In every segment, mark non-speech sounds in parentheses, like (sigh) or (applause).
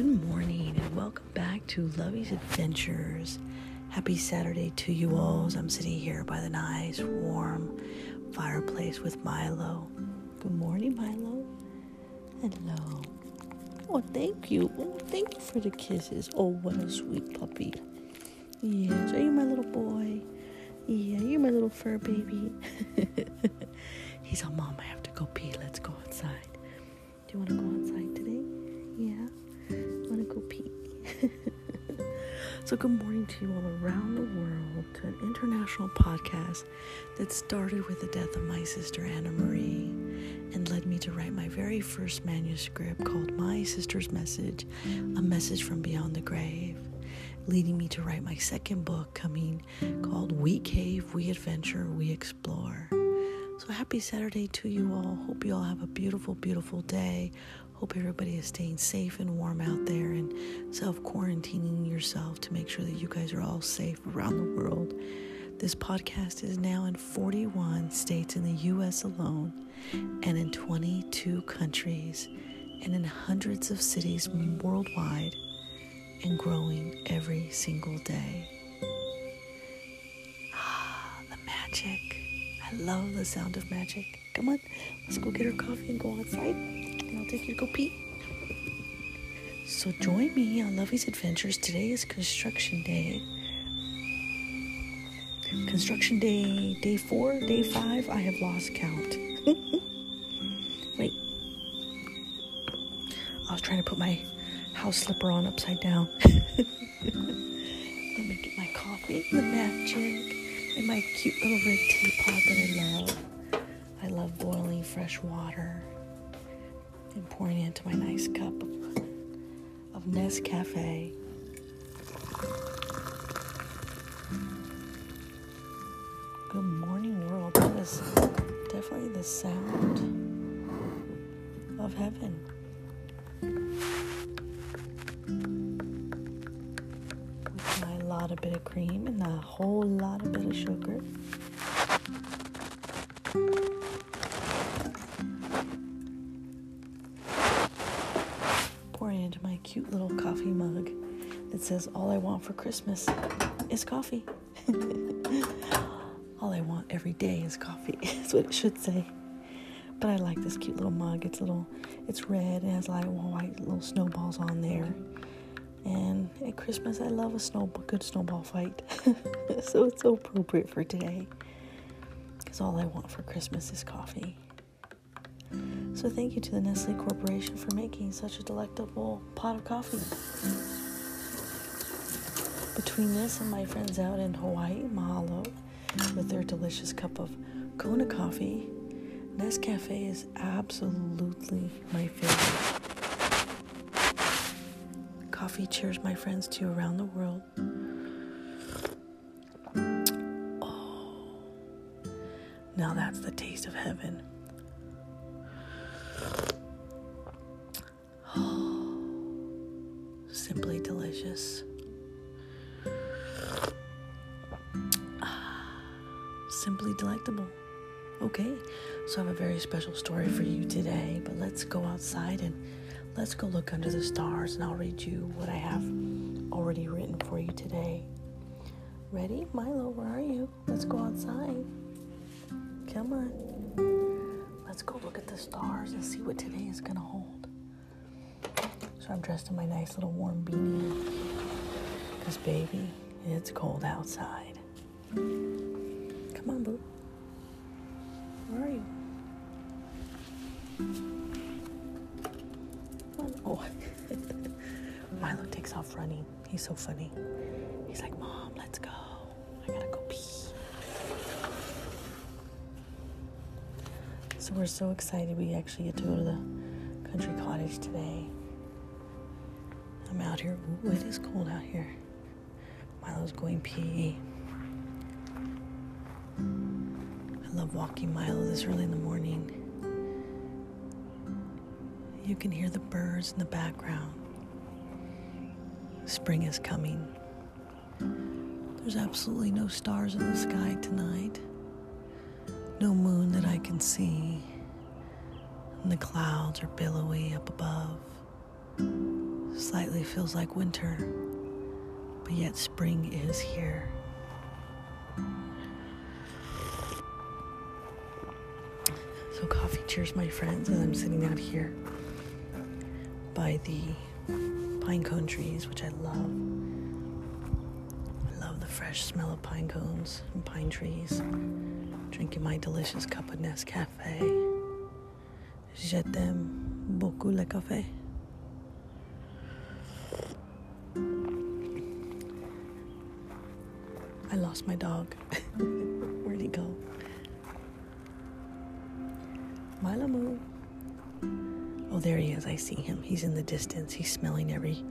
Good morning and welcome back to Lovey's Adventures. Happy Saturday to you all as I'm sitting here by the nice warm fireplace with Milo. Good morning, Milo. Hello. Oh, thank you. Oh, thank you for the kisses. Oh, what a sweet puppy. Yes, are you my little boy? Yeah, you're my little fur baby. (laughs) He's all, Mom, I have to go pee. Let's go outside. Do you want to go outside so, good morning to you all around the world to an international podcast that started with the death of my sister Anna Marie and led me to write my very first manuscript called My Sister's Message A Message from Beyond the Grave, leading me to write my second book coming called We Cave, We Adventure, We Explore. So happy Saturday to you all. Hope you all have a beautiful, beautiful day. Hope everybody is staying safe and warm out there and self quarantining yourself to make sure that you guys are all safe around the world. This podcast is now in 41 states in the U.S. alone and in 22 countries and in hundreds of cities worldwide and growing every single day. Ah, the magic. I love the sound of magic. Come on, let's go get our coffee and go outside and I'll take you to go pee. So join me on Lovey's Adventures. Today is construction day. Construction day, day four, day five, I have lost count. (laughs) Wait. I was trying to put my house slipper on upside down. (laughs) Let me get my coffee, the magic, and my cute little red teapot that I love. I love boiling fresh water and pouring it into my nice cup of, Nescafe. Good morning, world. That is definitely the sound of heaven. With my lot of bit of cream and a whole lot of bit of sugar. Cute little coffee mug that says, All I want for Christmas is coffee. (laughs) All I want every day is coffee. (laughs) That's what it should say. But I like this cute little mug. It's little, it's red. It has like white little snowballs on there. And at Christmas, I love a snow, good snowball fight. (laughs) so it's so appropriate for today. Because all I want for Christmas is coffee. So thank you to the Nestle Corporation for making such a delectable pot of coffee. Between this and my friends out in Hawaii, mahalo, with their delicious cup of Kona coffee, Nescafe is absolutely my favorite. Coffee cheers my friends to around the world. Oh, now that's the taste of heaven. Simply delicious. Ah, simply delectable. Okay, so I have a very special story for you today, but let's go outside and let's go look under the stars and I'll read you what I have already written for you today. Ready? Milo, where are you? Let's go outside. Come on. Let's go look at the stars and see what today is going to hold. I'm dressed in my nice little warm beanie. Because, baby, it's cold outside. Come on, boo. Where are you? Oh. (laughs) Milo takes off running. He's so funny. He's like, Mom, let's go. I gotta go pee. So we're so excited we actually get to go to the country cottage today. I'm out here. Ooh, it is cold out here. Milo's going pee. I love walking Milo this early in the morning. You can hear the birds in the background. Spring is coming. There's absolutely no stars in the sky tonight. No moon that I can see. And the clouds are billowy up above slightly feels like winter, but yet spring is here. So, coffee cheers, my friends, as I'm sitting out here by the pine cone trees, which I love. I love the fresh smell of pine cones and pine trees. Drinking my delicious cup of Nescafe. J'aime beaucoup le café. Lost my dog. (laughs) Where'd he go? Milo Oh, there he is. I see him. He's in the distance. He's smelling every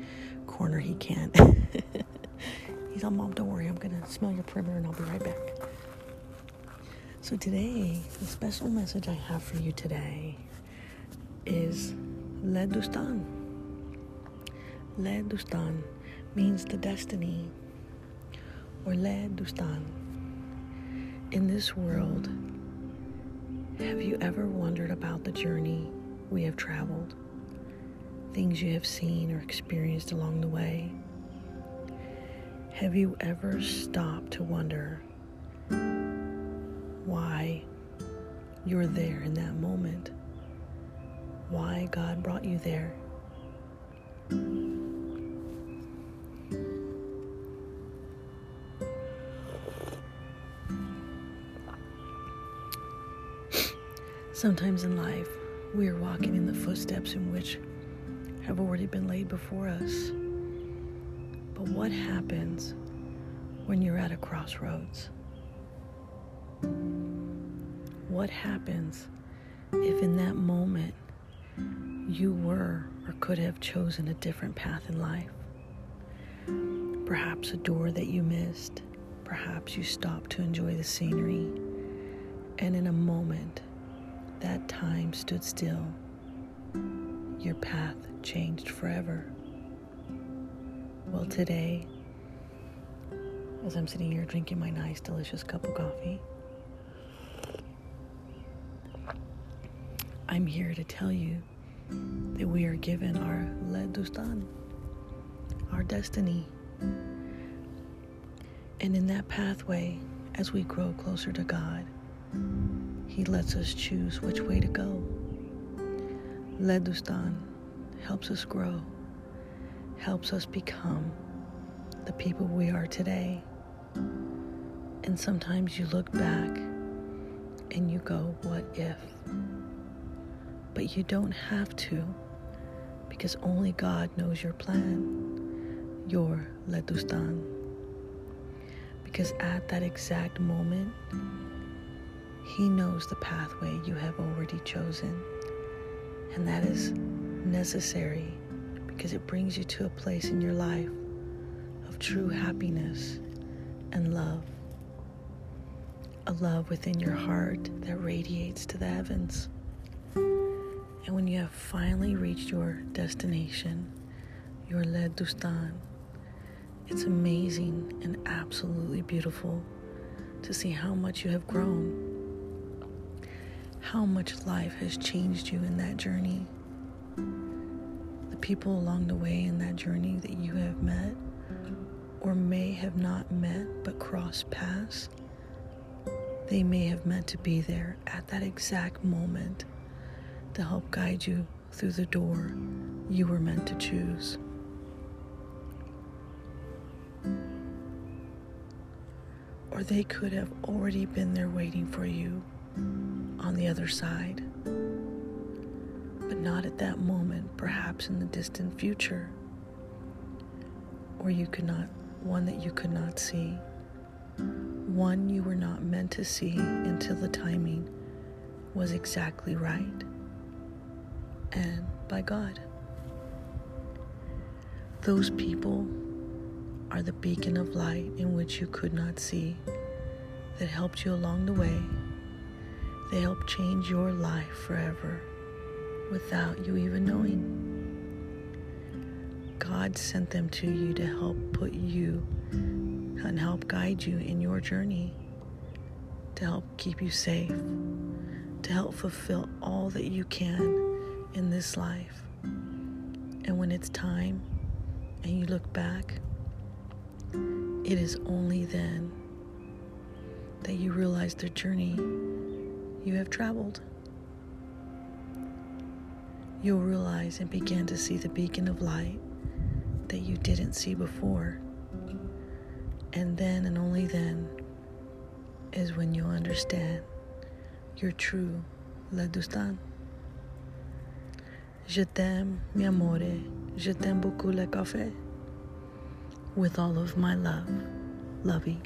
corner he can. (laughs) He's on, Mom, don't worry. I'm going to smell your perimeter and I'll be right back. So, today, the special message I have for you today is Le Dustan. Le Dustan means the destiny, or Le Dustan. In this world, have you ever wondered about the journey we have traveled? Things you have seen or experienced along the way? Have you ever stopped to wonder why you're there in that moment? Why God brought you there? Sometimes in life, we are walking in the footsteps in which have already been laid before us. But what happens when you're at a crossroads? What happens if in that moment you were or could have chosen a different path in life? Perhaps a door that you missed, perhaps you stopped to enjoy the scenery, and in a moment, that time stood still. Your path changed forever. Well, today, as I'm sitting here drinking my nice, delicious cup of coffee, I'm here to tell you that we are given our Le Dustan, our destiny. And in that pathway, as we grow closer to God, he lets us choose which way to go. Ledustan helps us grow, helps us become the people we are today. And sometimes you look back and you go, What if? But you don't have to because only God knows your plan, your Ledustan. Because at that exact moment, he knows the pathway you have already chosen. And that is necessary because it brings you to a place in your life of true happiness and love. A love within your heart that radiates to the heavens. And when you have finally reached your destination, your Le Dustan, it's amazing and absolutely beautiful to see how much you have grown how much life has changed you in that journey. The people along the way in that journey that you have met or may have not met but crossed paths, they may have meant to be there at that exact moment to help guide you through the door you were meant to choose. Or they could have already been there waiting for you the other side, but not at that moment, perhaps in the distant future, or you could not, one that you could not see, one you were not meant to see until the timing was exactly right, and by God. Those people are the beacon of light in which you could not see that helped you along the way they help change your life forever without you even knowing. God sent them to you to help put you and help guide you in your journey, to help keep you safe, to help fulfill all that you can in this life. And when it's time and you look back, it is only then that you realize the journey you have traveled. You'll realize and begin to see the beacon of light that you didn't see before. And then and only then is when you'll understand your true Ladustan. Je t'aime, mi amore. Je t'aime beaucoup le café. With all of my love, Lovey.